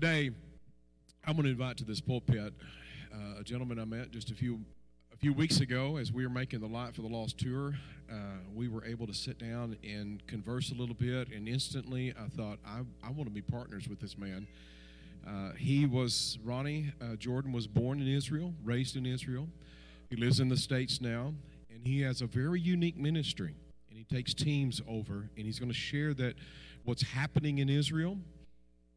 Today, I'm going to invite to this pulpit uh, a gentleman I met just a few a few weeks ago as we were making the Light for the Lost tour. Uh, we were able to sit down and converse a little bit, and instantly I thought I, I want to be partners with this man. Uh, he was Ronnie uh, Jordan was born in Israel, raised in Israel. He lives in the states now, and he has a very unique ministry. And he takes teams over, and he's going to share that what's happening in Israel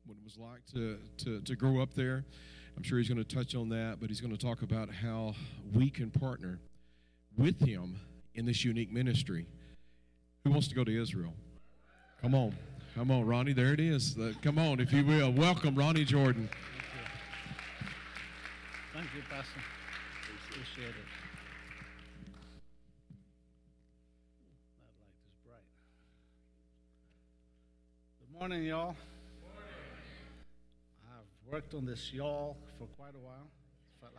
what it was like to, to, to grow up there. I'm sure he's going to touch on that, but he's going to talk about how we can partner with him in this unique ministry. Who wants to go to Israel? Come on. Come on, Ronnie. There it is. Uh, come on, if you will. Welcome, Ronnie Jordan. Thank you, Pastor. Appreciate it. That light is bright. Good morning, y'all worked on this yawl for quite a while.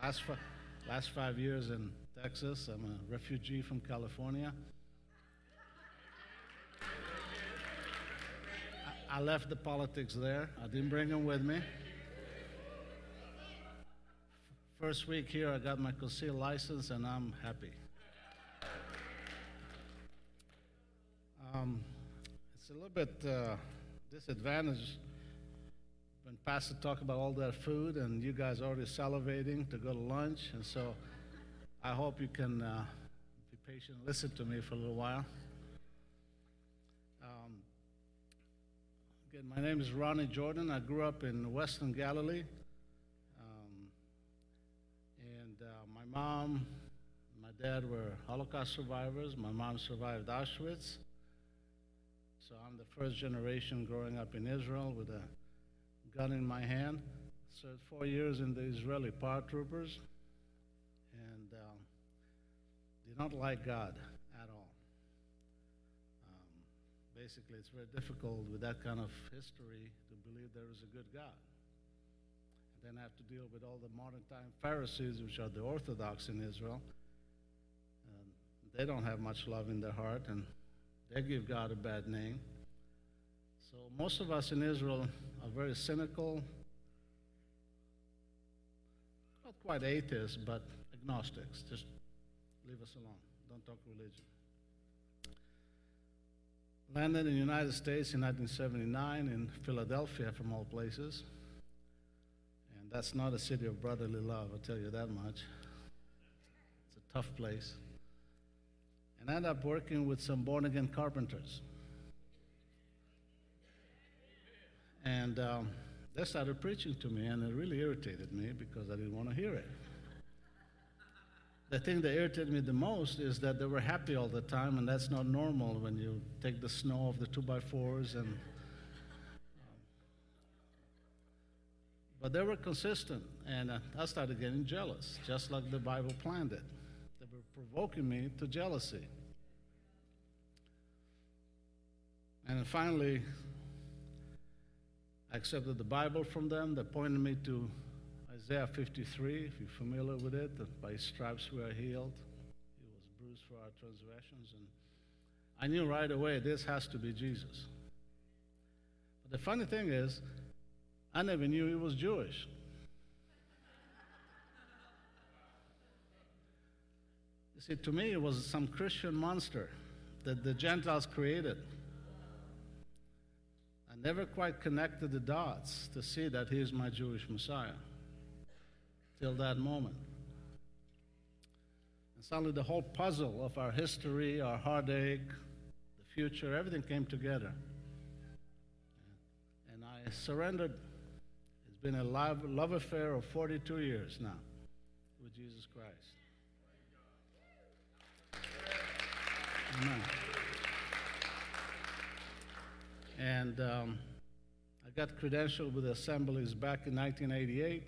Last, five, last five years in Texas. I'm a refugee from California. I, I left the politics there. I didn't bring them with me. First week here, I got my concealed license, and I'm happy. Um, it's a little bit uh, disadvantaged when Pastor talked about all that food, and you guys are already salivating to go to lunch, and so I hope you can uh, be patient and listen to me for a little while. Um, again, my name is Ronnie Jordan. I grew up in Western Galilee. Um, and uh, my mom, my dad were Holocaust survivors. My mom survived Auschwitz. So I'm the first generation growing up in Israel with a gun in my hand. Served four years in the Israeli paratroopers and um, did not like God at all. Um, basically, it's very difficult with that kind of history to believe there is a good God. And then I have to deal with all the modern time Pharisees, which are the Orthodox in Israel. And they don't have much love in their heart, and they give God a bad name. So most of us in Israel are very cynical, not quite atheists, but agnostics. Just leave us alone. Don't talk religion. Landed in the United States in 1979 in Philadelphia, from all places. And that's not a city of brotherly love, I'll tell you that much. It's a tough place. And I ended up working with some born again carpenters. And um, they started preaching to me, and it really irritated me because I didn't want to hear it. The thing that irritated me the most is that they were happy all the time, and that's not normal when you take the snow off the two by fours and. Um, but they were consistent, and uh, I started getting jealous, just like the Bible planned it. They were provoking me to jealousy. And finally, Accepted the Bible from them. They pointed me to Isaiah 53, if you're familiar with it, that by stripes we are healed. He was bruised for our transgressions. And I knew right away this has to be Jesus. But the funny thing is, I never knew he was Jewish. You see, to me, it was some Christian monster that the Gentiles created never quite connected the dots to see that he is my Jewish Messiah till that moment. And suddenly the whole puzzle of our history, our heartache, the future, everything came together. And I surrendered. It's been a love, love affair of 42 years now with Jesus Christ. Amen. And um, I got credentialed with the assemblies back in 1988.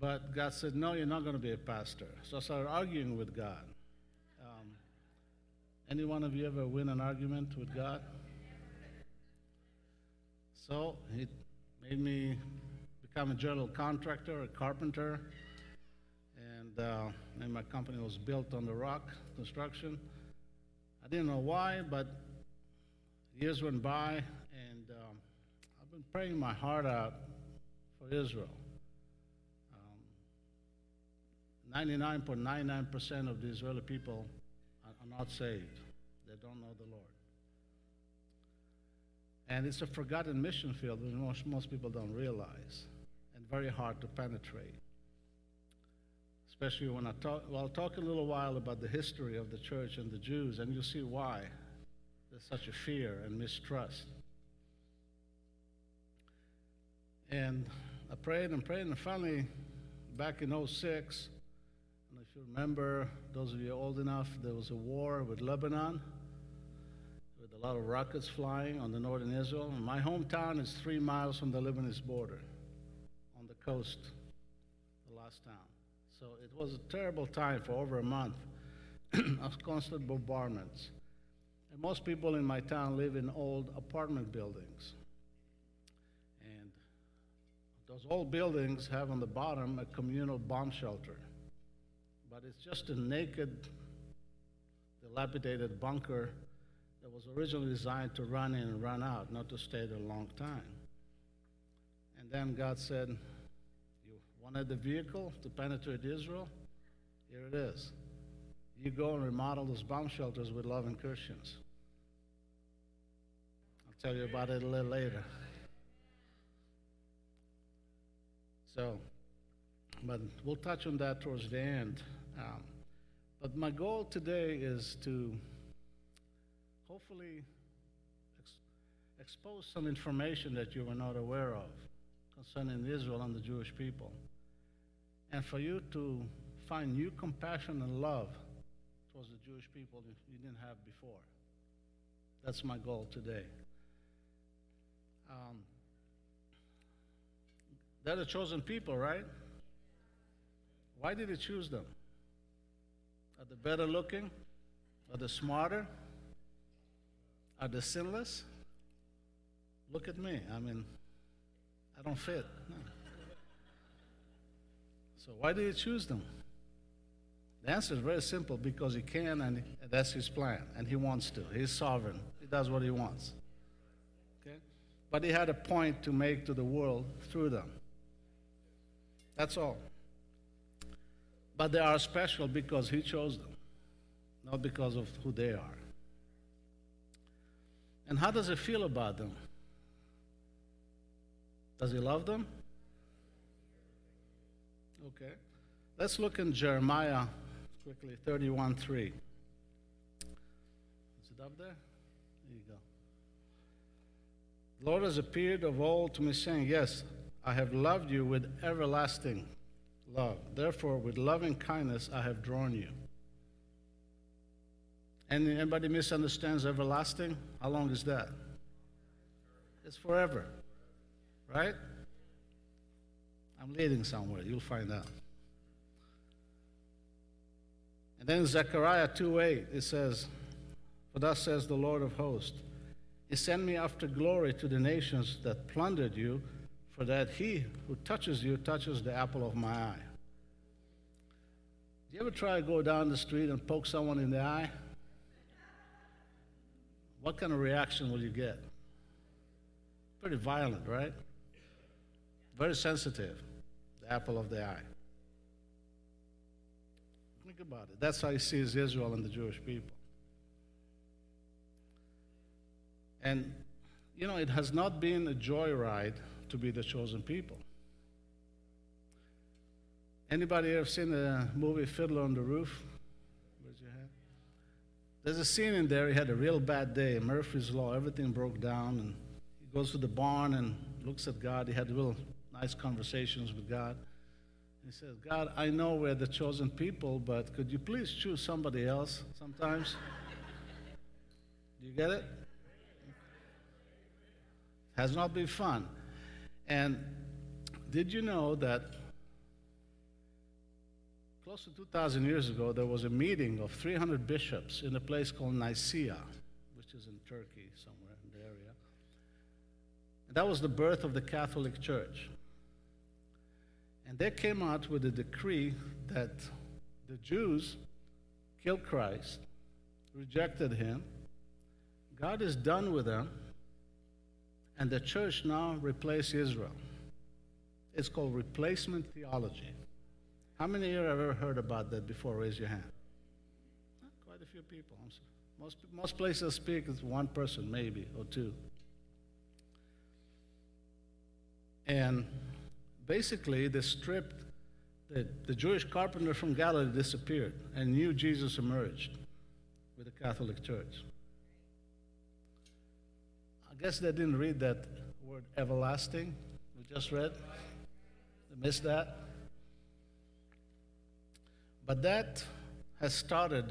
But God said, No, you're not going to be a pastor. So I started arguing with God. Um, any one of you ever win an argument with God? So He made me become a general contractor, a carpenter, and, uh, and my company was built on the rock construction. I didn't know why, but years went by, and um, I've been praying my heart out for Israel. Um, 99.99% of the Israeli people are, are not saved, they don't know the Lord. And it's a forgotten mission field that most, most people don't realize, and very hard to penetrate. Especially when I talk, well, I'll talk a little while about the history of the church and the Jews, and you'll see why there's such a fear and mistrust. And I prayed and prayed, and finally, back in 06, and if you remember, those of you old enough, there was a war with Lebanon with a lot of rockets flying on the northern Israel. And my hometown is three miles from the Lebanese border on the coast, the last town. So it was a terrible time for over a month of constant bombardments. And most people in my town live in old apartment buildings. And those old buildings have on the bottom a communal bomb shelter. But it's just a naked, dilapidated bunker that was originally designed to run in and run out, not to stay there a long time. And then God said, You wanted the vehicle to penetrate Israel? Here it is. You go and remodel those bomb shelters with loving Christians. Tell you about it a little later. So, but we'll touch on that towards the end. Um, but my goal today is to hopefully ex- expose some information that you were not aware of concerning Israel and the Jewish people. And for you to find new compassion and love towards the Jewish people you didn't have before. That's my goal today. Um, they're the chosen people, right? Why did he choose them? Are they better looking? Are they smarter? Are they sinless? Look at me. I mean, I don't fit. No. So why did he choose them? The answer is very simple because he can and that's his plan and he wants to. He's sovereign. He does what he wants. But he had a point to make to the world through them. That's all. But they are special because he chose them, not because of who they are. And how does he feel about them? Does he love them? Okay. Let's look in Jeremiah quickly, 31 3. Is it up there? The Lord has appeared of old to me, saying, Yes, I have loved you with everlasting love. Therefore, with loving kindness I have drawn you. And anybody misunderstands everlasting? How long is that? It's forever. Right? I'm leading somewhere. You'll find out. And then Zechariah 2:8 it says, For thus says the Lord of hosts, He sent me after glory to the nations that plundered you, for that he who touches you touches the apple of my eye. Do you ever try to go down the street and poke someone in the eye? what kind of reaction will you get? Pretty violent, right? Very sensitive, the apple of the eye. Think about it. That's how he sees Israel and the Jewish people. And, you know, it has not been a joyride to be the chosen people. Anybody ever seen the movie Fiddler on the Roof? There's a scene in there, he had a real bad day, Murphy's Law, everything broke down, and he goes to the barn and looks at God. He had real nice conversations with God. He says, God, I know we're the chosen people, but could you please choose somebody else sometimes? Do you get it? Has not been fun. And did you know that Close to 2,000 years ago, there was a meeting of 300 bishops in a place called Nicaea, which is in Turkey, somewhere in the area. And that was the birth of the Catholic Church. And they came out with a decree that the Jews killed Christ, rejected him, God is done with them, and the church now replaced Israel. It's called replacement theology. How many of you have ever heard about that before? Raise your hand. Quite a few people. Most, most places speak is one person, maybe, or two. And basically, they stripped the, the Jewish carpenter from Galilee disappeared, and new Jesus emerged with the Catholic Church. Guess they didn't read that word everlasting we just read. They missed that. But that has started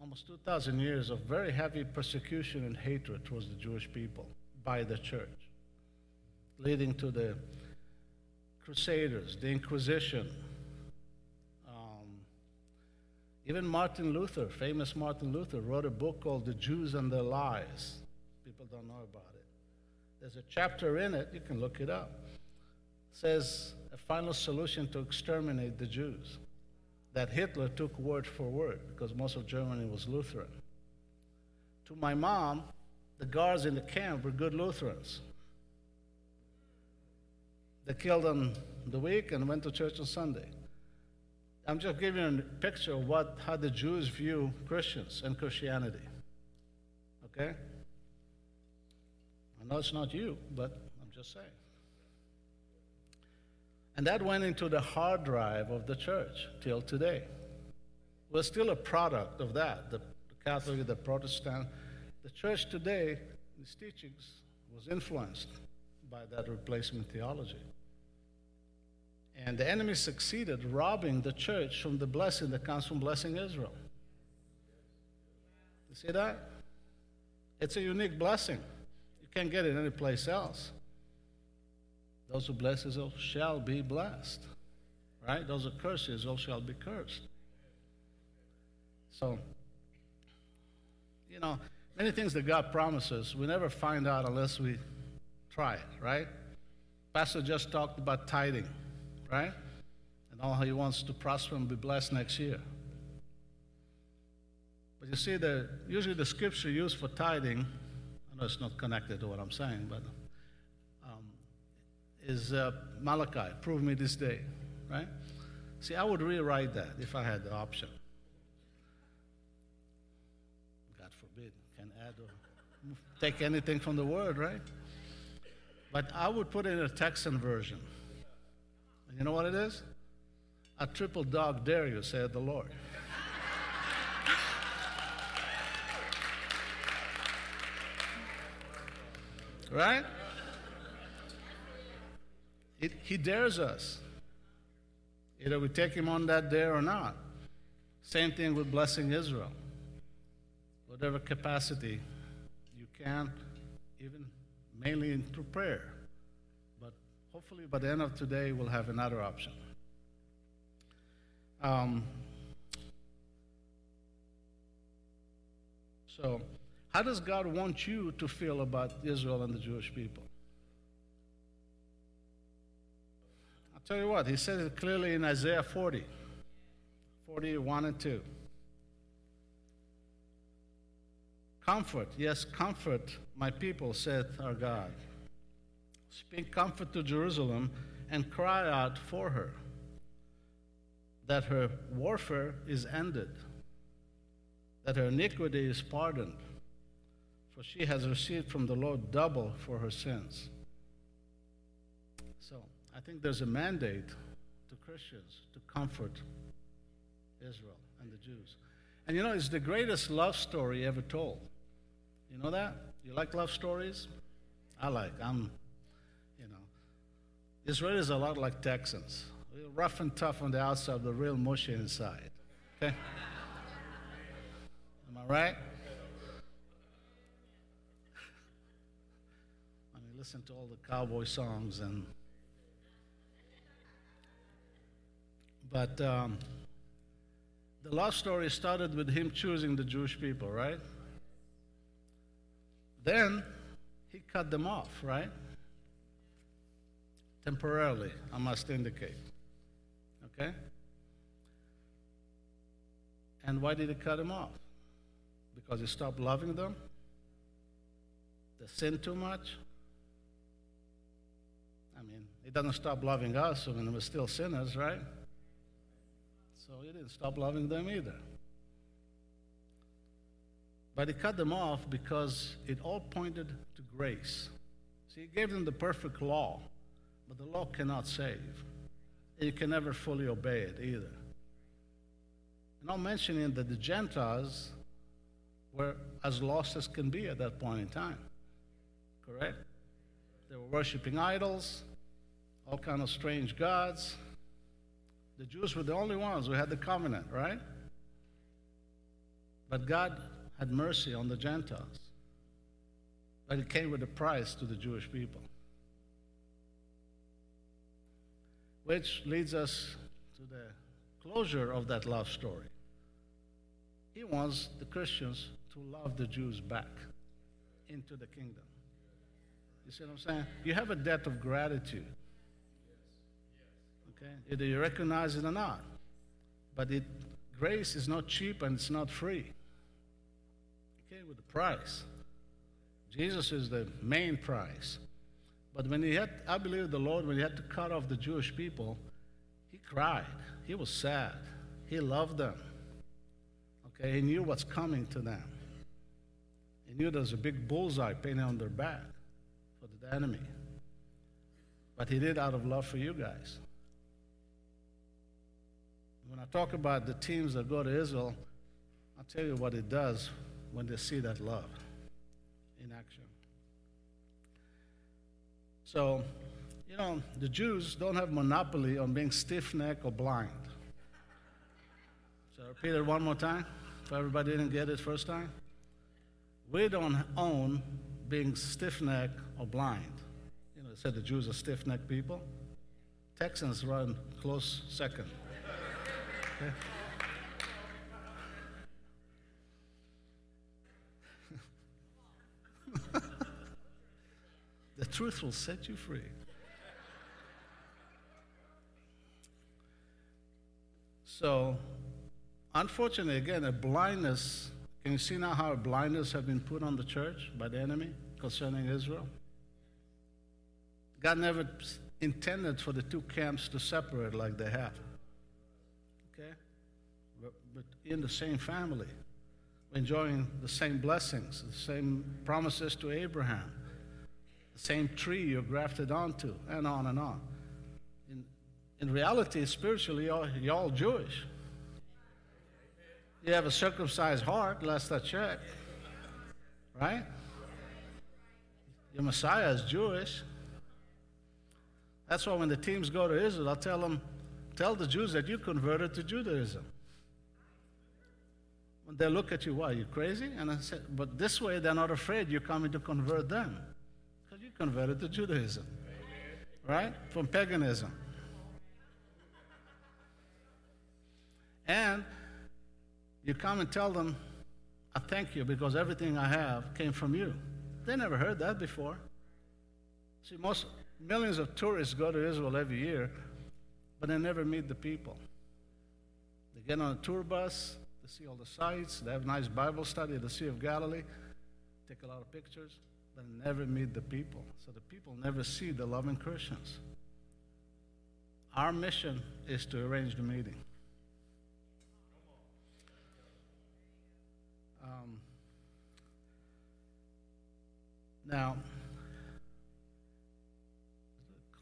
almost 2,000 years of very heavy persecution and hatred towards the Jewish people by the church, leading to the Crusaders, the Inquisition. Um, even Martin Luther, famous Martin Luther, wrote a book called The Jews and Their Lies. Don't know about it. There's a chapter in it, you can look it up. It says a final solution to exterminate the Jews that Hitler took word for word because most of Germany was Lutheran. To my mom, the guards in the camp were good Lutherans. They killed on the week and went to church on Sunday. I'm just giving you a picture of what, how the Jews view Christians and Christianity. Okay? I know it's not you, but I'm just saying. And that went into the hard drive of the church till today. We're still a product of that, the, Catholic, the Protestant. The church today, its teachings, was influenced by that replacement theology. And the enemy succeeded robbing the church from the blessing that comes from blessing Israel. You see that? It's a unique blessing. Can't get it anyplace else. Those who bless Israel oh, shall be blessed. Right? Those who curse Israel oh, shall be cursed. So, you know, many things that God promises, we never find out unless we try it, right? Pastor just talked about tithing right? And all he wants to prosper and be blessed next year. But you see, the, usually the scripture used for tithing, I know it's not connected to what I'm saying, but um, is uh, Malachi, prove me this day, right? See, I would rewrite that if I had the option. God forbid, can add or take anything from the word, right? But I would put in a Texan version. You know what it is? A triple dog dare you, said the Lord. Right? It, he dares us. Either we take him on that dare or not. Same thing with blessing Israel. Whatever capacity you can, even mainly through prayer. But hopefully, by the end of today, we'll have another option. Um, so, how does God want you to feel about Israel and the Jewish people? I'll tell you what, he says it clearly in Isaiah 40, 41 and 2. Comfort, yes, comfort my people, saith our God. Speak comfort to Jerusalem and cry out for her that her warfare is ended, that her iniquity is pardoned, for she has received from the Lord double for her sins. So I think there's a mandate to Christians to comfort Israel and the Jews. And you know, it's the greatest love story ever told. You know that? You like love stories? I like. I'm you know, Israelis are a lot like Texans. We're rough and tough on the outside, but real mushy inside. Okay? Am I right? Listen to all the cowboy songs and. But um, the love story started with him choosing the Jewish people, right? Then he cut them off, right? temporarily, I must indicate. Okay? And why did he cut them off? Because he stopped loving them? They sinned too much? I mean, He doesn't stop loving us when we're still sinners, right? So he didn't stop loving them either. But he cut them off because it all pointed to grace. See, he gave them the perfect law, but the law cannot save. And you can never fully obey it either. I'm mentioning that the Gentiles were as lost as can be at that point in time. Correct? They were worshiping idols, all kind of strange gods. The Jews were the only ones who had the covenant, right? But God had mercy on the Gentiles. But it came with a price to the Jewish people. Which leads us to the closure of that love story. He wants the Christians to love the Jews back into the kingdom. You see what I'm saying? You have a debt of gratitude. Okay? Either you recognize it or not. But it, grace is not cheap and it's not free. Okay, with the price. Jesus is the main price. But when he had, I believe the Lord, when he had to cut off the Jewish people, he cried. He was sad. He loved them. Okay, he knew what's coming to them. He knew there's a big bullseye painted on their back for the enemy. But he did out of love for you guys. When I talk about the teams that go to Israel, I'll tell you what it does when they see that love in action. So, you know, the Jews don't have monopoly on being stiff-necked or blind. So repeat it one more time for everybody didn't get it first time. We don't own being stiff-necked or blind. You know, they said the Jews are stiff-necked people. Texans run close second. The truth will set you free. So, unfortunately, again, a blindness. Can you see now how blindness have been put on the church by the enemy concerning Israel? God never intended for the two camps to separate like they have. But, in the same family, enjoying the same blessings, the same promises to Abraham, the same tree you're grafted onto, and on and on. In, in reality, spiritually, you're you're all Jewish. You have a circumcised heart, last I checked. Right? Your Messiah is Jewish. That's why when the teams go to Israel, I'll tell them, tell the Jews that you converted to Judaism. They look at you, why, are you crazy? And I said, but this way they're not afraid you're coming to convert them. Because you converted to Judaism. Right? From paganism. And you come and tell them, I thank you because everything I have came from you. They never heard that before. See, most millions of tourists go to Israel every year, but they never meet the people. They get on a tour bus, they see all the sights, they have a nice Bible study at the Sea of Galilee, take a lot of pictures, but never meet the people. So the people never see the loving Christians. Our mission is to arrange the meeting. Um, now,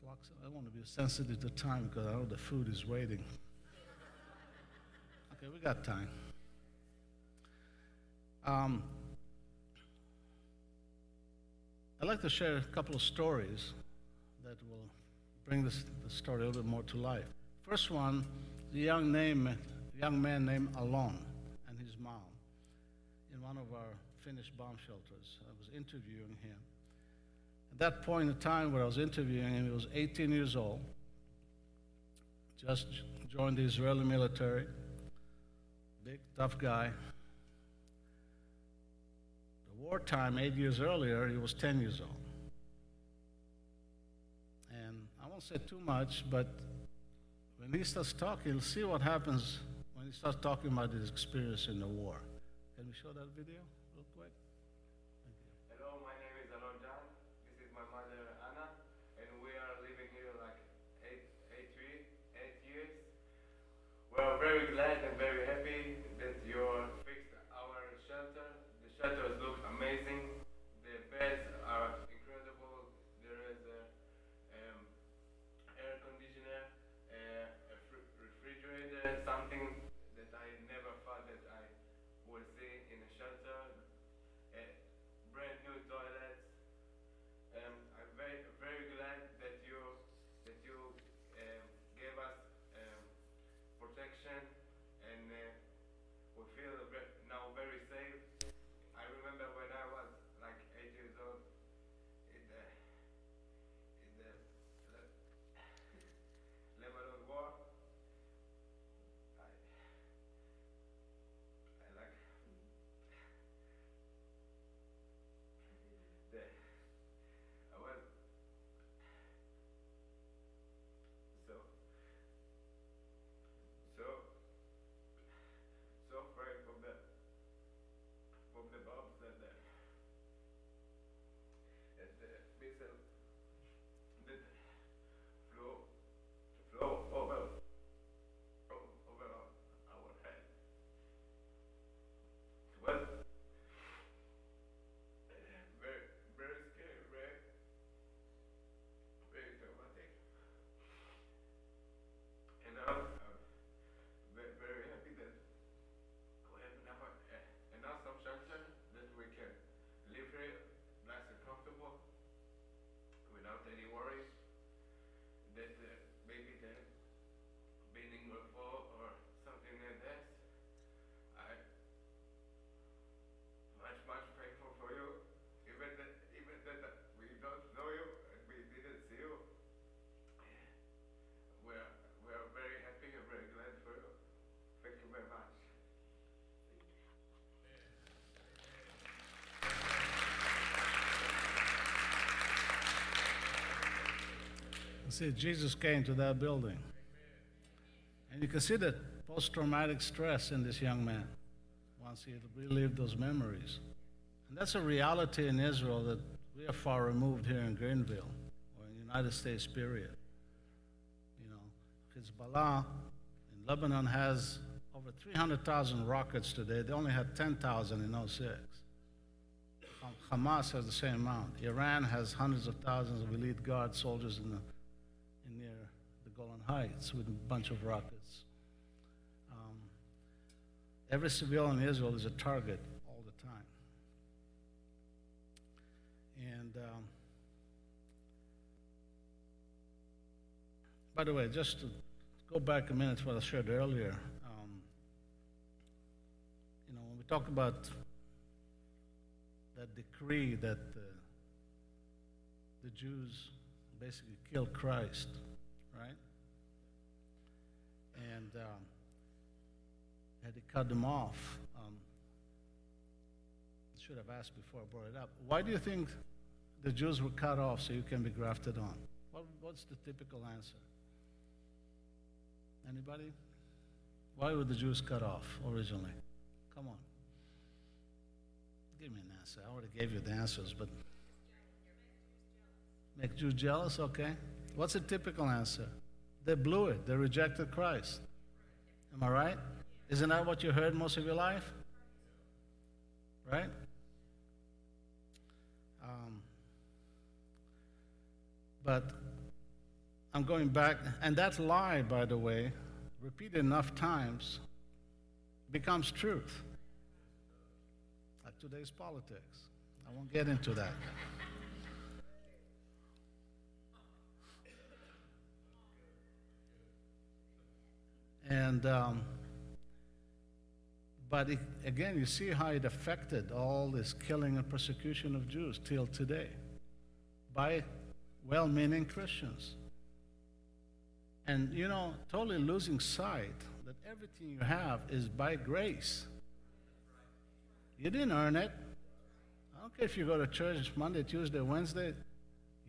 clock's, I want to be sensitive to time because I know the food is waiting. Okay, we got time. Um, I'd like to share a couple of stories that will bring this, the story a little bit more to life. First one, the young, name, young man named Alon and his mom in one of our Finnish bomb shelters. I was interviewing him. At that point in time where I was interviewing him, he was 18 years old, just joined the Israeli military, big, tough guy. Wartime, eight years earlier, he was 10 years old. And I won't say too much, but when he starts talking, you'll see what happens when he starts talking about his experience in the war. Can we show that video See, Jesus came to that building. And you can see the post traumatic stress in this young man once he relived those memories. And that's a reality in Israel that we are far removed here in Greenville or in the United States, period. You know, Hezbollah in Lebanon has over 300,000 rockets today. They only had 10,000 in 06. Hamas has the same amount. Iran has hundreds of thousands of elite guard soldiers in, the, Heights with a bunch of rockets. Um, every civilian in Israel is a target all the time. And um, by the way, just to go back a minute to what I shared earlier, um, you know, when we talk about that decree that uh, the Jews basically killed Christ, right? And um, had to cut them off. Um, should have asked before I brought it up. Why do you think the Jews were cut off so you can be grafted on? What, what's the typical answer? Anybody? Why were the Jews cut off originally? Come on. Give me an answer. I already gave you the answers, but. Make Jews jealous? Okay. What's a typical answer? They blew it. They rejected Christ. Am I right? Isn't that what you heard most of your life? Right? Um, but I'm going back, and that lie, by the way, repeated enough times, becomes truth. Like today's politics. I won't get into that. And, um, but it, again, you see how it affected all this killing and persecution of Jews till today by well meaning Christians. And, you know, totally losing sight that everything you have is by grace. You didn't earn it. I don't care if you go to church Monday, Tuesday, Wednesday,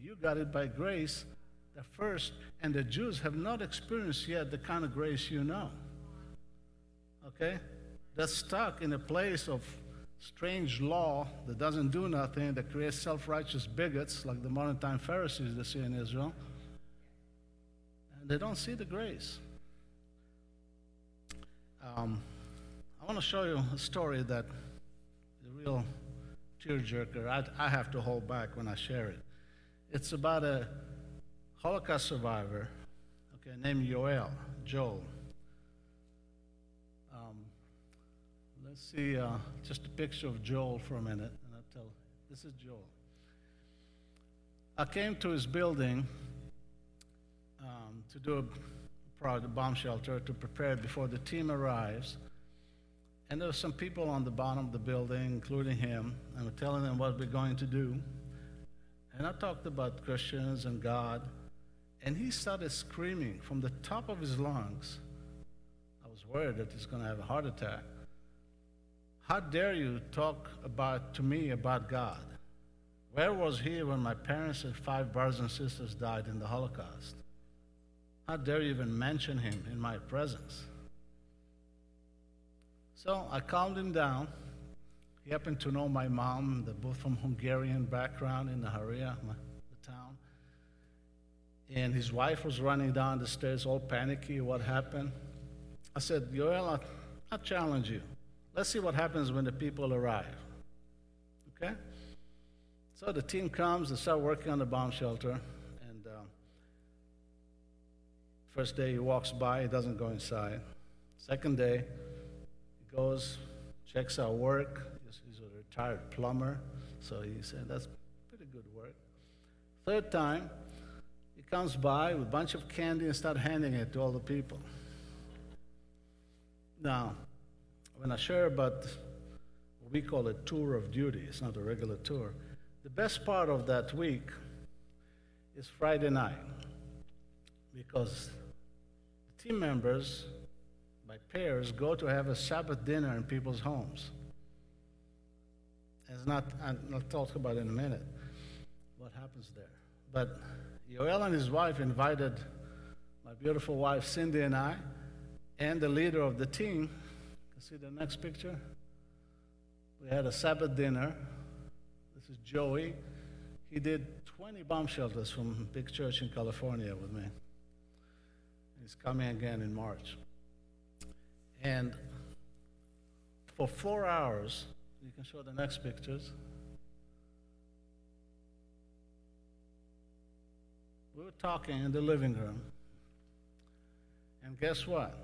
you got it by grace the first, and the Jews have not experienced yet the kind of grace you know. Okay? They're stuck in a place of strange law that doesn't do nothing, that creates self righteous bigots like the modern time Pharisees they see in Israel. And they don't see the grace. Um, I want to show you a story that is a real tearjerker. I, I have to hold back when I share it. It's about a Holocaust survivor, okay, named Yoel, Joel. Um, let's see uh, just a picture of Joel for a minute, and I'll tell. This is Joel. I came to his building um, to do a project, bomb shelter, to prepare before the team arrives. And there were some people on the bottom of the building, including him, and we're telling them what we're going to do. And I talked about Christians and God. And he started screaming from the top of his lungs. I was worried that he's going to have a heart attack. How dare you talk about to me about God? Where was he when my parents and five brothers and sisters died in the Holocaust? How dare you even mention him in my presence? So I calmed him down. He happened to know my mom, they're both from Hungarian background in Nahariya. And his wife was running down the stairs, all panicky. What happened? I said, Yoel, I, challenge you. Let's see what happens when the people arrive. Okay? So the team comes, they start working on the bomb shelter. And um, first day he walks by, he doesn't go inside. Second day, he goes, checks our work. He's a retired plumber, so he said, that's pretty good work. Third time, comes by with a bunch of candy and start handing it to all the people. Now, when I share about what we call a tour of duty, it's not a regular tour, the best part of that week is Friday night because the team members, by pairs, go to have a Sabbath dinner in people's homes. It's not, I'll talk about in a minute what happens there. But Yoel and his wife invited my beautiful wife Cindy and I, and the leader of the team. See the next picture? We had a Sabbath dinner. This is Joey. He did 20 bomb shelters from big church in California with me. He's coming again in March. And for four hours, you can show the next pictures. We were talking in the living room. And guess what?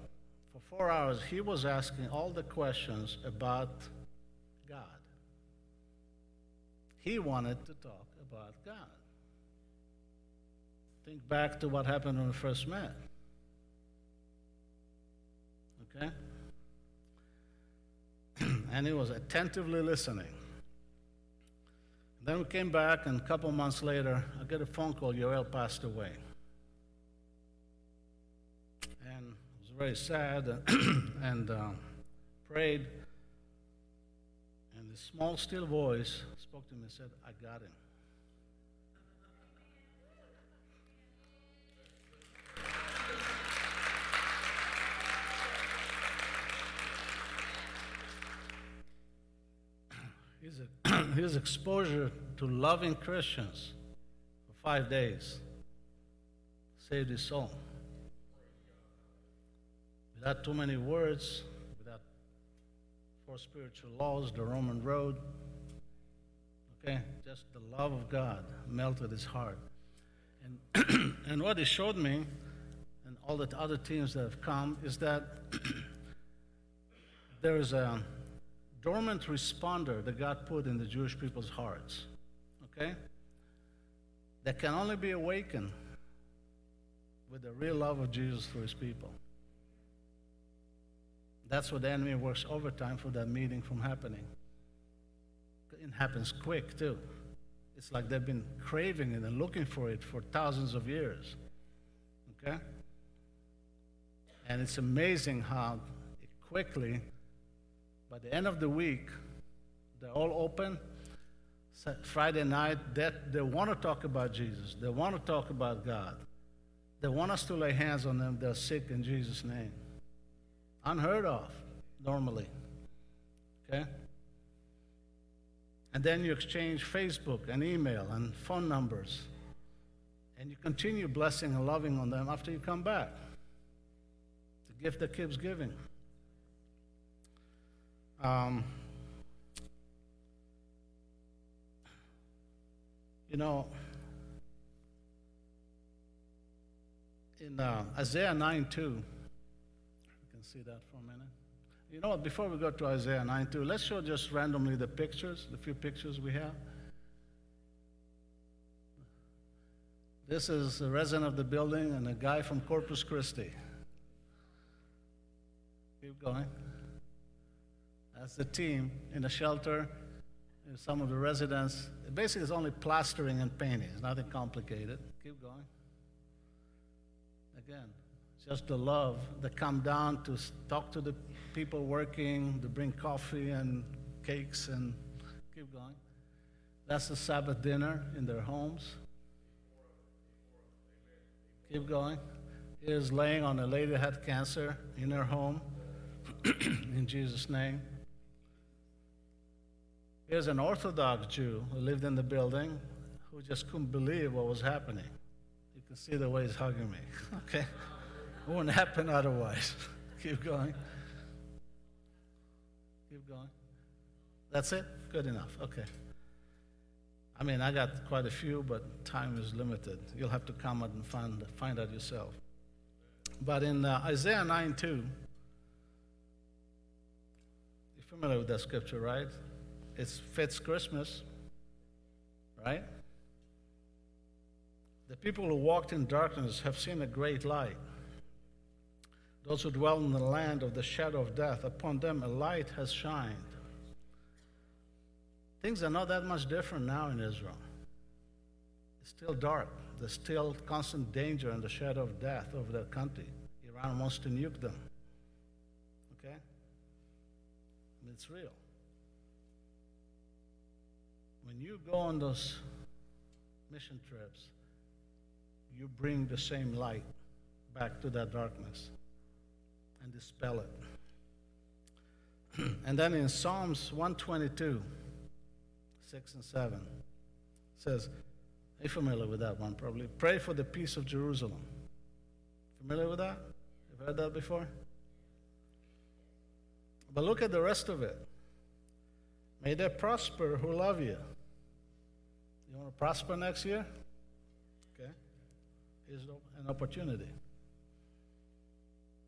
For four hours, he was asking all the questions about God. He wanted to talk about God. Think back to what happened when we first met. Okay? and he was attentively listening. Then we came back, and a couple months later, I get a phone call Yoel passed away. And I was very sad and, uh, prayed. And this small, still voice spoke to me and said, I got him. his, his exposure to loving Christians for five days saved his soul. Without too many words, without four spiritual laws, the Roman road, okay, just the love of God melted his heart. And, and what he showed me, and all the other teams that have come, is that there is a dormant responder that God put in the Jewish people's hearts, okay? That can only be awakened with the real love of Jesus for his people. That's what the enemy works overtime for that meeting from happening. It happens quick, too. It's like they've been craving it and looking for it for thousands of years. Okay? And it's amazing how it quickly by the end of the week, they're all open. Friday night, they, they want to talk about Jesus. They want to talk about God. They want us to lay hands on them. They're sick in Jesus' name. Unheard of, normally. Okay? And then you exchange Facebook and email and phone numbers. And you continue blessing and loving on them after you come back. The gift that keeps giving. Um, you know, in uh, Isaiah 9 2, you can see that for a minute. You know what, before we go to Isaiah 9 2, let's show just randomly the pictures, the few pictures we have. This is a resident of the building and a guy from Corpus Christi. Keep going as a team in a shelter. Uh, some of the residents, basically, it's only plastering and painting. It's nothing complicated. Keep going. Again, just the love that come down to talk to the people working, to bring coffee and cakes and keep going. That's the Sabbath dinner in their homes. Keep going. Here's laying on a lady that had cancer in her home. in Jesus' name. Here's an Orthodox Jew who lived in the building who just couldn't believe what was happening. You can see the way he's hugging me. okay? It wouldn't happen otherwise. Keep going. Keep going. That's it? Good enough. Okay. I mean, I got quite a few, but time is limited. You'll have to come out and find, find out yourself. But in uh, Isaiah 9 2, you're familiar with that scripture, right? It fits Christmas, right? The people who walked in darkness have seen a great light. Those who dwell in the land of the shadow of death, upon them a light has shined. Things are not that much different now in Israel. It's still dark. There's still constant danger and the shadow of death over their country. Iran wants to nuke them. Okay? It's real when you go on those mission trips, you bring the same light back to that darkness and dispel it. and then in Psalms 122, 6 and 7, says, Are you familiar with that one probably? Pray for the peace of Jerusalem. Familiar with that? You've heard that before? But look at the rest of it. May they prosper who love you. You want to prosper next year? Okay. Here's an opportunity.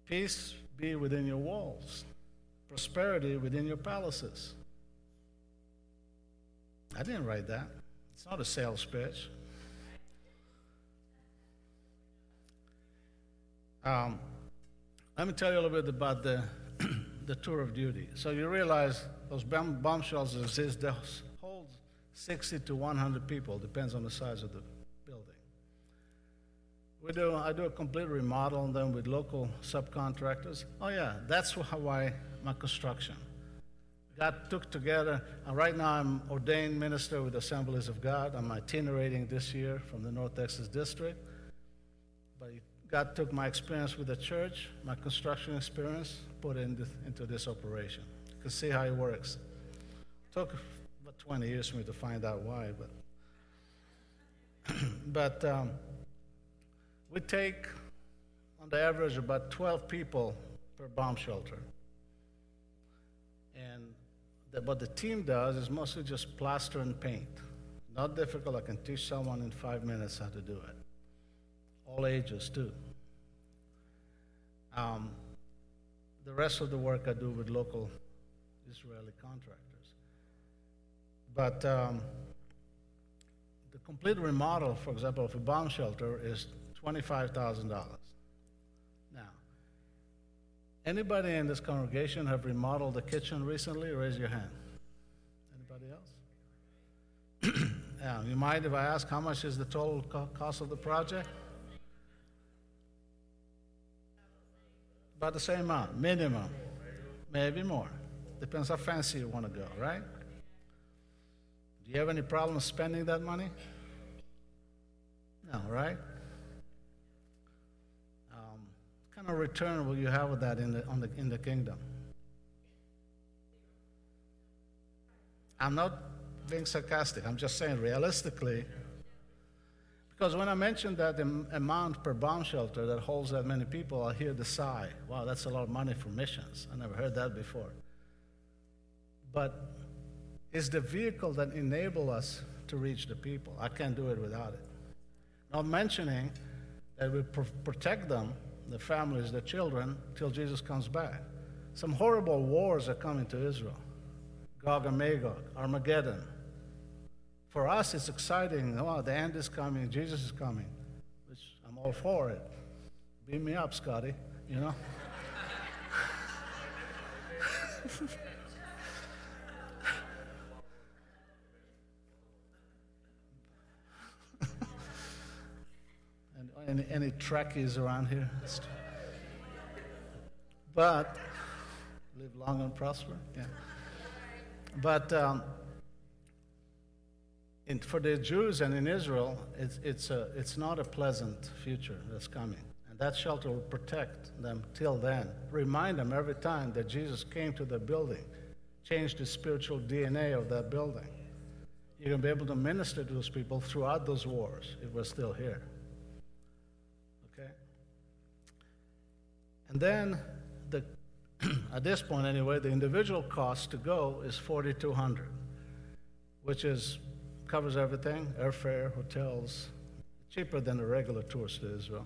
Peace be within your walls, prosperity within your palaces. I didn't write that. It's not a sales pitch. Um, let me tell you a little bit about the, the tour of duty. So you realize those bomb, bomb shelters exist. Hold 60 to 100 people, depends on the size of the building. We do, I do a complete remodel on them with local subcontractors. Oh yeah, that's why my construction. God took together, and right now I'm ordained minister with Assemblies of God. I'm itinerating this year from the North Texas district. But God took my experience with the church, my construction experience, put it into, into this operation. You can see how it works. Took 20 years for me to find out why, but but um, we take on the average about 12 people per bomb shelter. And the, what the team does is mostly just plaster and paint. Not difficult. I can teach someone in five minutes how to do it. All ages, too. Um, the rest of the work I do with local Israeli contractors. But um, the complete remodel, for example, of a bomb shelter is $25,000. Now, anybody in this congregation have remodeled the kitchen recently? Raise your hand. Anybody else? yeah, you mind if I ask how much is the total co- cost of the project? About the same amount, minimum. Maybe more. Depends how fancy you want to go, right? You have any problem spending that money? No, right? Um, what kind of return will you have with that in the, on the, in the kingdom? I'm not being sarcastic. I'm just saying realistically. Because when I mention that am- amount per bomb shelter that holds that many people, I hear the sigh. Wow, that's a lot of money for missions. I never heard that before. But it's the vehicle that enable us to reach the people. I can't do it without it. Not mentioning that we pr- protect them, the families, the children, till Jesus comes back. Some horrible wars are coming to Israel Gog and Magog, Armageddon. For us, it's exciting. Oh, the end is coming, Jesus is coming, which I'm all for it. Beam me up, Scotty, you know? any, any Trekkies around here? But live long and prosper. Yeah. But um, in, for the Jews and in Israel, it's, it's, a, it's not a pleasant future that's coming. And that shelter will protect them till then. Remind them every time that Jesus came to the building, changed the spiritual DNA of that building. You're going to be able to minister to those people throughout those wars if we're still here. And then, the, at this point anyway, the individual cost to go is 4200 which is covers everything airfare, hotels, cheaper than a regular tours to Israel.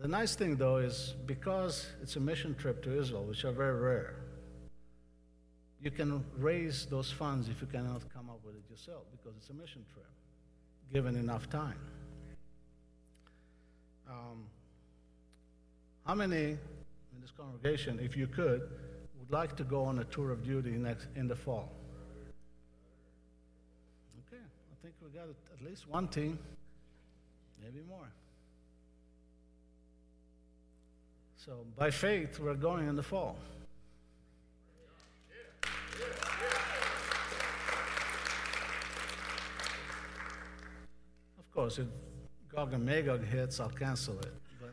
The nice thing, though, is because it's a mission trip to Israel, which are very rare, you can raise those funds if you cannot come up with it yourself because it's a mission trip, given enough time. Um, how many in this congregation, if you could, would like to go on a tour of duty next in the fall? Okay, I think we got at least one team, maybe more. So by faith, we're going in the fall. Of course, if Gog and Magog hits, I'll cancel it. But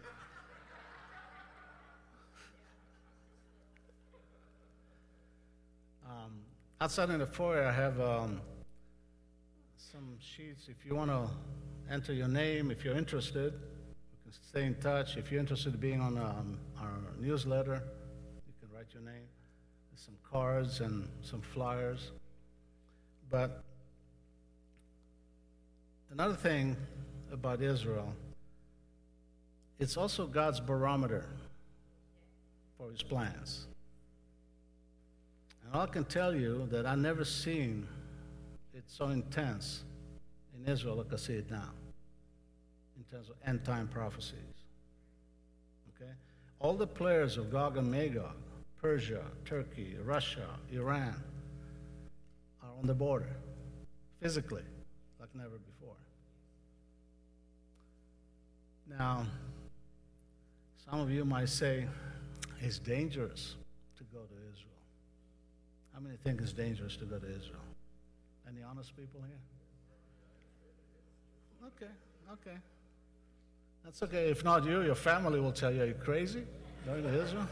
um, outside in the foyer, I have um, some sheets. If you want to enter your name, if you're interested, you can stay in touch. If you're interested in being on um, our newsletter, you can write your name. There's some cards and some flyers. But another thing about Israel, it's also God's barometer for his plans. I can tell you that I've never seen it so intense in Israel like I see it now, in terms of end time prophecies. Okay? All the players of Gog and Magog, Persia, Turkey, Russia, Iran, are on the border, physically, like never before. Now, some of you might say it's dangerous How many think it's dangerous to go to Israel? Any honest people here? Okay, okay. That's okay. If not you, your family will tell you, Are you crazy? Going to Israel?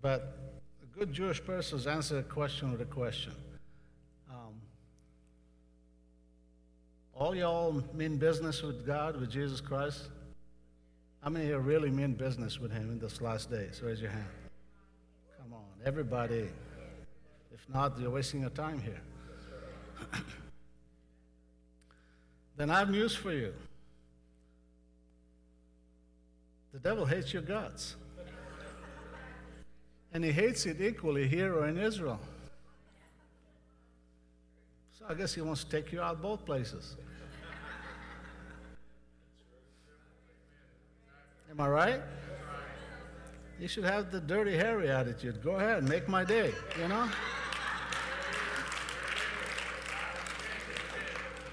But a good Jewish person answers a question with a question. Um, all y'all mean business with God, with Jesus Christ? How many here really mean business with Him in this last days? Raise your hand. Come on, everybody. If not, you're wasting your time here. then I have news for you. The devil hates your guts. And he hates it equally here or in Israel. So I guess he wants to take you out both places. Am I right? You should have the Dirty Harry attitude. Go ahead, make my day, you know?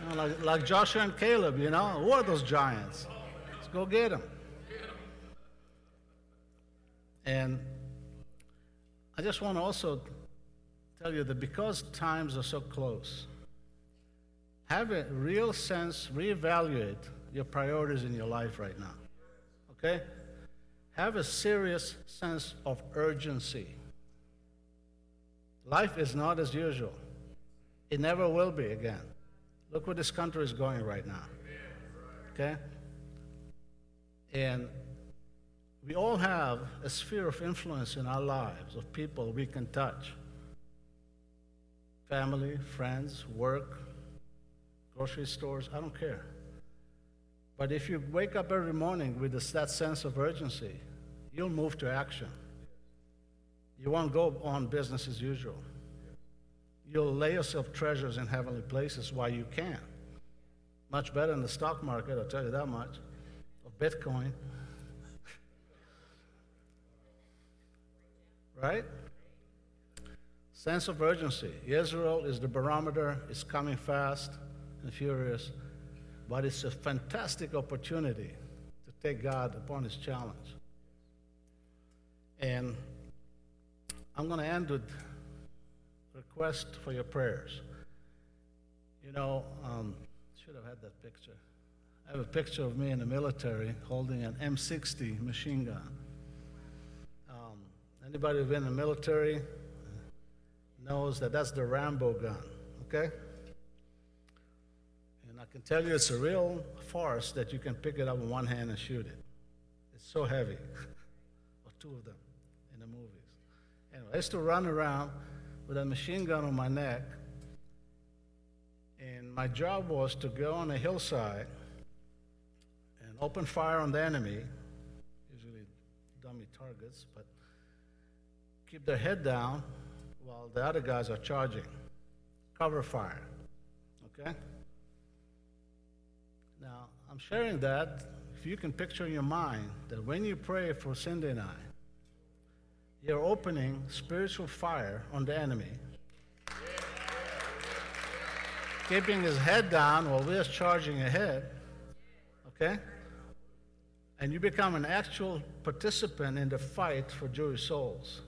You know, like, like Joshua and Caleb, you know? Who are those giants? Let's go get them. And I just want to also tell you that because times are so close, have a real sense, reevaluate your priorities in your life right now. Okay? Have a serious sense of urgency. Life is not as usual. It never will be again. Look where this country is going right now. Okay? And we all have a sphere of influence in our lives of people we can touch family, friends, work, grocery stores, I don't care. But if you wake up every morning with this, that sense of urgency, you'll move to action. You won't go on business as usual. You'll lay yourself treasures in heavenly places while you can. Much better in the stock market, I'll tell you that much, or Bitcoin. right? Sense of urgency. Israel is the barometer, it's coming fast and furious, but it's a fantastic opportunity to take God upon his challenge. And I'm going to end with a request for your prayers. You know, um, should have had that picture. I have a picture of me in the military holding an M60 machine gun. Um, anybody who's been in the military knows that that's the Rambo gun, okay? I can tell you it's a real farce that you can pick it up in one hand and shoot it. It's so heavy, or two of them in the movies. Anyway, I used to run around with a machine gun on my neck, and my job was to go on a hillside and open fire on the enemy, usually dummy targets, but keep their head down while the other guys are charging. Cover fire. Okay? Now, I'm sharing that if you can picture in your mind that when you pray for and I, you're opening spiritual fire on the enemy, keeping his head down while we're charging ahead, okay? And you become an actual participant in the fight for Jewish souls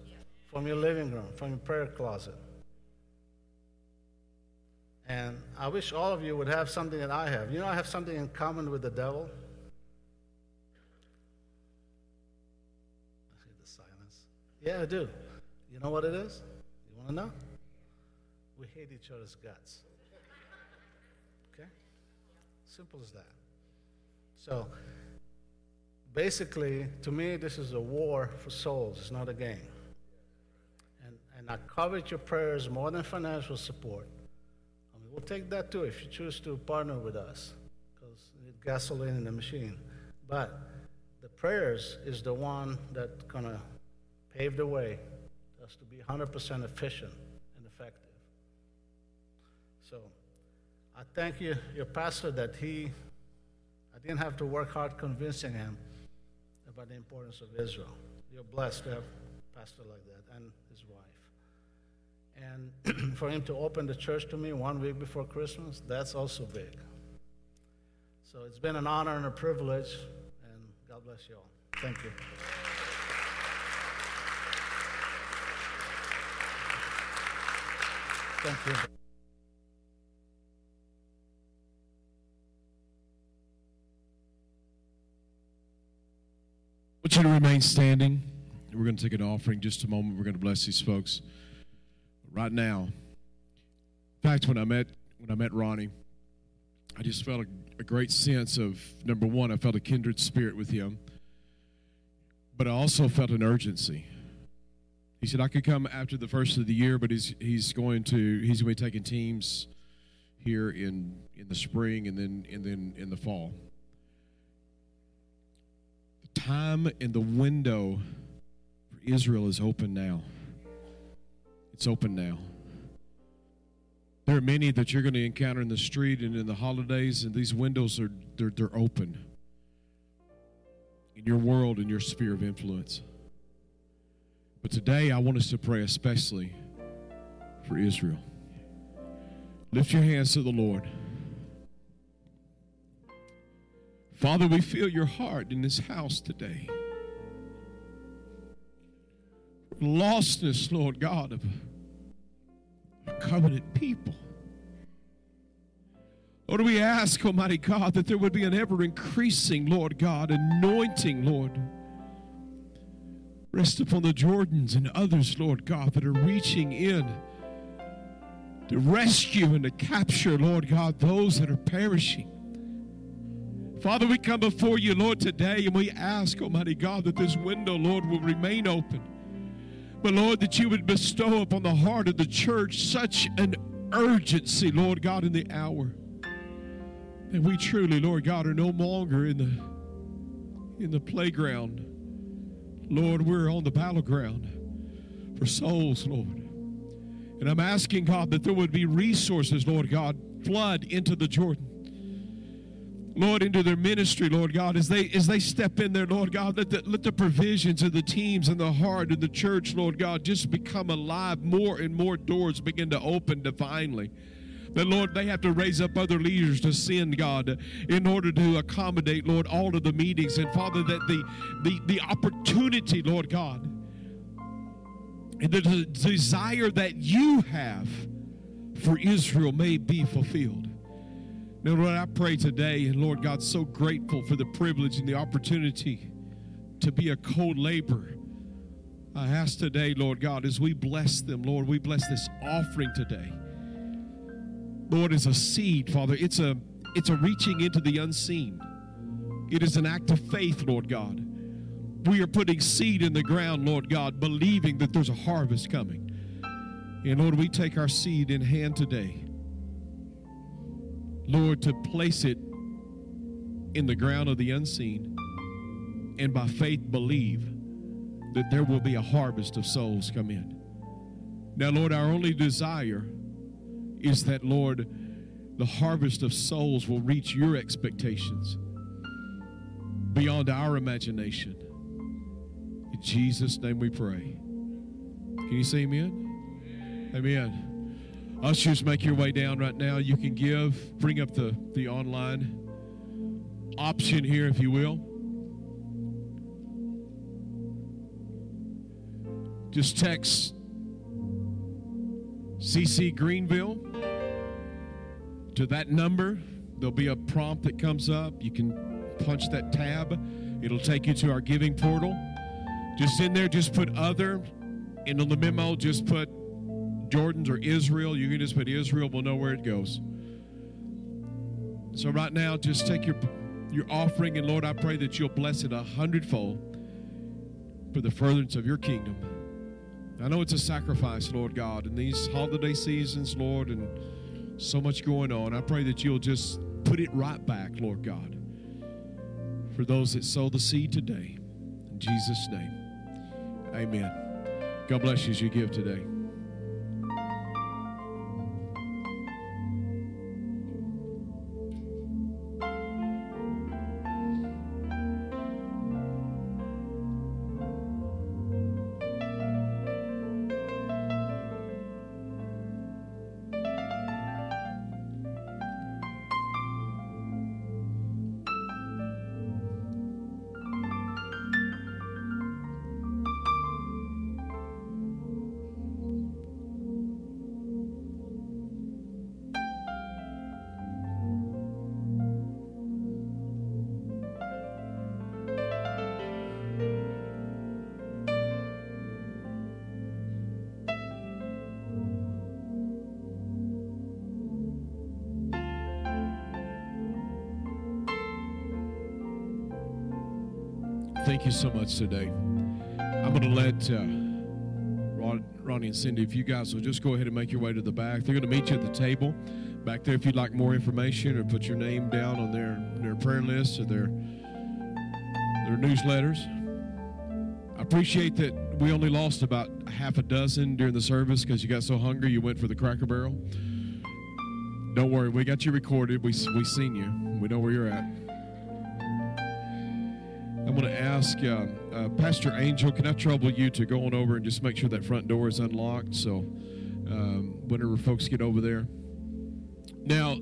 from your living room, from your prayer closet. And I wish all of you would have something that I have. You know, I have something in common with the devil. I see the silence. Yeah, I do. You know what it is? You want to know? We hate each other's guts. Okay? Simple as that. So, basically, to me, this is a war for souls. It's not a game. And, and I covet your prayers more than financial support. We'll take that too if you choose to partner with us, because need gasoline in the machine. But the prayers is the one that's to pave the way us to be 100% efficient and effective. So I thank you, your pastor, that he, I didn't have to work hard convincing him about the importance of Israel. You're blessed to have a pastor like that and his wife. And for him to open the church to me one week before Christmas, that's also big. So it's been an honor and a privilege, and God bless you all. Thank you. Thank you. I want you to remain standing. We're going to take an offering just a moment. We're going to bless these folks right now. In fact, when I met when I met Ronnie, I just felt a, a great sense of number one, I felt a kindred spirit with him, but I also felt an urgency. He said I could come after the first of the year, but he's he's going to he's going to be taking teams here in in the spring and then and then in the fall. The time and the window for Israel is open now. It's open now. There are many that you're going to encounter in the street and in the holidays, and these windows are they're, they're open in your world and your sphere of influence. But today I want us to pray especially for Israel. Lift your hands to the Lord. Father, we feel your heart in this house today. Lostness, Lord God, of a covenant people. Lord, we ask, Almighty God, that there would be an ever increasing, Lord God, anointing, Lord. Rest upon the Jordans and others, Lord God, that are reaching in to rescue and to capture, Lord God, those that are perishing. Father, we come before you, Lord, today, and we ask, Almighty God, that this window, Lord, will remain open. But, Lord, that you would bestow upon the heart of the church such an urgency, Lord God, in the hour. That we truly, Lord God, are no longer in the in the playground. Lord, we're on the battleground for souls, Lord. And I'm asking God that there would be resources, Lord God, flood into the Jordan. Lord, into their ministry, Lord God, as they as they step in there, Lord God, let the, let the provisions of the teams and the heart of the church, Lord God, just become alive. More and more doors begin to open divinely. That, Lord, they have to raise up other leaders to send, God, in order to accommodate, Lord, all of the meetings. And, Father, that the, the, the opportunity, Lord God, and the desire that you have for Israel may be fulfilled. Now, Lord, I pray today, and Lord God, so grateful for the privilege and the opportunity to be a co laborer. I ask today, Lord God, as we bless them, Lord, we bless this offering today. Lord, is a seed, Father. It's a it's a reaching into the unseen. It is an act of faith, Lord God. We are putting seed in the ground, Lord God, believing that there's a harvest coming. And Lord, we take our seed in hand today. Lord, to place it in the ground of the unseen and by faith believe that there will be a harvest of souls come in. Now, Lord, our only desire is that, Lord, the harvest of souls will reach your expectations beyond our imagination. In Jesus' name we pray. Can you say amen? Amen. Ushers, make your way down right now. You can give. Bring up the, the online option here, if you will. Just text CC Greenville to that number. There'll be a prompt that comes up. You can punch that tab, it'll take you to our giving portal. Just in there, just put other. And on the memo, just put Jordan's or Israel. You can just put Israel, we'll know where it goes. So right now, just take your your offering, and Lord, I pray that you'll bless it a hundredfold for the furtherance of your kingdom. I know it's a sacrifice, Lord God, in these holiday seasons, Lord, and so much going on. I pray that you'll just put it right back, Lord God, for those that sow the seed today. In Jesus' name, amen. God bless you as you give today. Much today. I'm going to let uh, Ron, Ronnie and Cindy, if you guys will just go ahead and make your way to the back. They're going to meet you at the table back there if you'd like more information or put your name down on their, their prayer list or their, their newsletters. I appreciate that we only lost about half a dozen during the service because you got so hungry you went for the Cracker Barrel. Don't worry, we got you recorded. We we seen you. We know where you're at. Ask uh, uh, Pastor Angel, can I trouble you to go on over and just make sure that front door is unlocked? So um, whenever folks get over there. Now,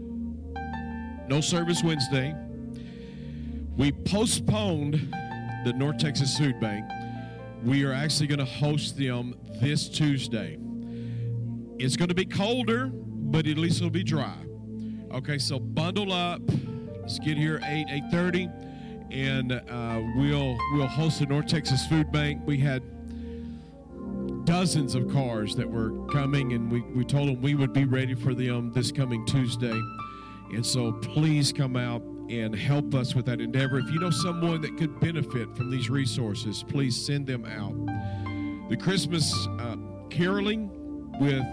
no service Wednesday. We postponed the North Texas Food Bank. We are actually going to host them this Tuesday. It's going to be colder, but at least it'll be dry. Okay, so bundle up. Let's get here 8 8:30, and uh, we'll we'll host the North Texas Food Bank. We had dozens of cars that were coming, and we, we told them we would be ready for them this coming Tuesday. And so please come out and help us with that endeavor. If you know someone that could benefit from these resources, please send them out. The Christmas uh, caroling with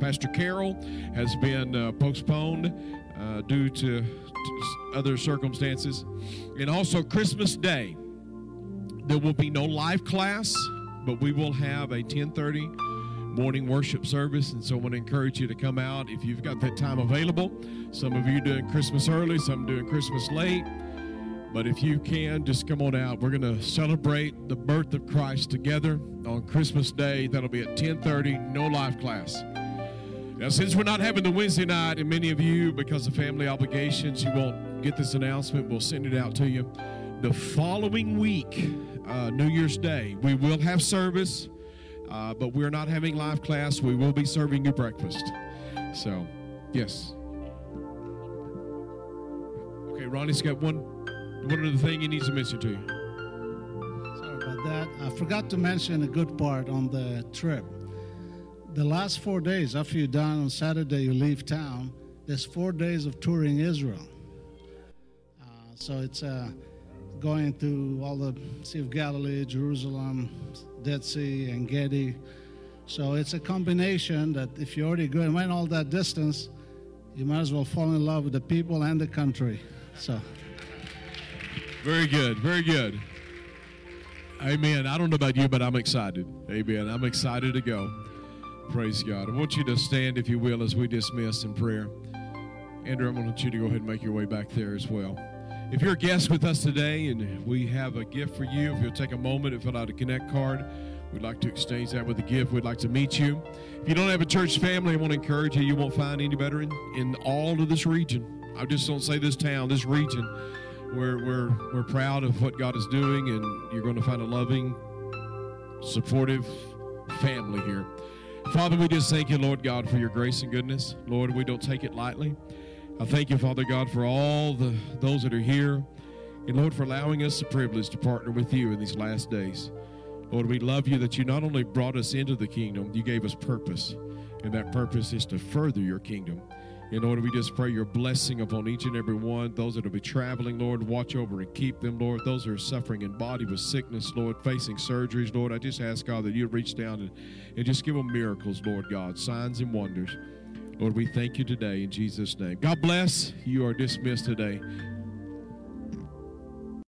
Pastor Carol has been uh, postponed uh, due to, to other circumstances. And also Christmas Day, there will be no live class, but we will have a 1030 morning worship service. And so I want to encourage you to come out if you've got that time available. Some of you doing Christmas early, some doing Christmas late. But if you can, just come on out. We're going to celebrate the birth of Christ together on Christmas Day. That'll be at 1030, no live class. Now, since we're not having the Wednesday night, and many of you, because of family obligations, you won't get this announcement, we'll send it out to you. The following week, uh, New Year's Day, we will have service, uh, but we're not having live class. We will be serving you breakfast. So, yes. Okay, Ronnie's got one one other thing he needs to mention to you. Sorry about that. I forgot to mention a good part on the trip. The last four days, after you're done on Saturday, you leave town, there's four days of touring Israel. Uh, so it's uh, going through all the Sea of Galilee, Jerusalem, Dead Sea, Ein Gedi. So it's a combination that if you're already going went all that distance, you might as well fall in love with the people and the country. So. Very good. Very good. Amen. I don't know about you, but I'm excited. Amen. I'm excited to go. Praise God. I want you to stand, if you will, as we dismiss in prayer. Andrew, I want you to go ahead and make your way back there as well. If you're a guest with us today and we have a gift for you, if you'll take a moment and fill out a Connect card, we'd like to exchange that with a gift. We'd like to meet you. If you don't have a church family, I want to encourage you. You won't find any better in, in all of this region. I just don't say this town, this region. We're, we're, we're proud of what God is doing, and you're going to find a loving, supportive family here. Father, we just thank you, Lord God, for your grace and goodness. Lord, we don't take it lightly. I thank you, Father God, for all the those that are here. And Lord, for allowing us the privilege to partner with you in these last days. Lord, we love you that you not only brought us into the kingdom, you gave us purpose. And that purpose is to further your kingdom. And Lord, we just pray your blessing upon each and every one. Those that will be traveling, Lord, watch over and keep them, Lord. Those that are suffering in body with sickness, Lord, facing surgeries, Lord, I just ask, God, that you reach down and, and just give them miracles, Lord God, signs and wonders. Lord, we thank you today in Jesus' name. God bless. You are dismissed today.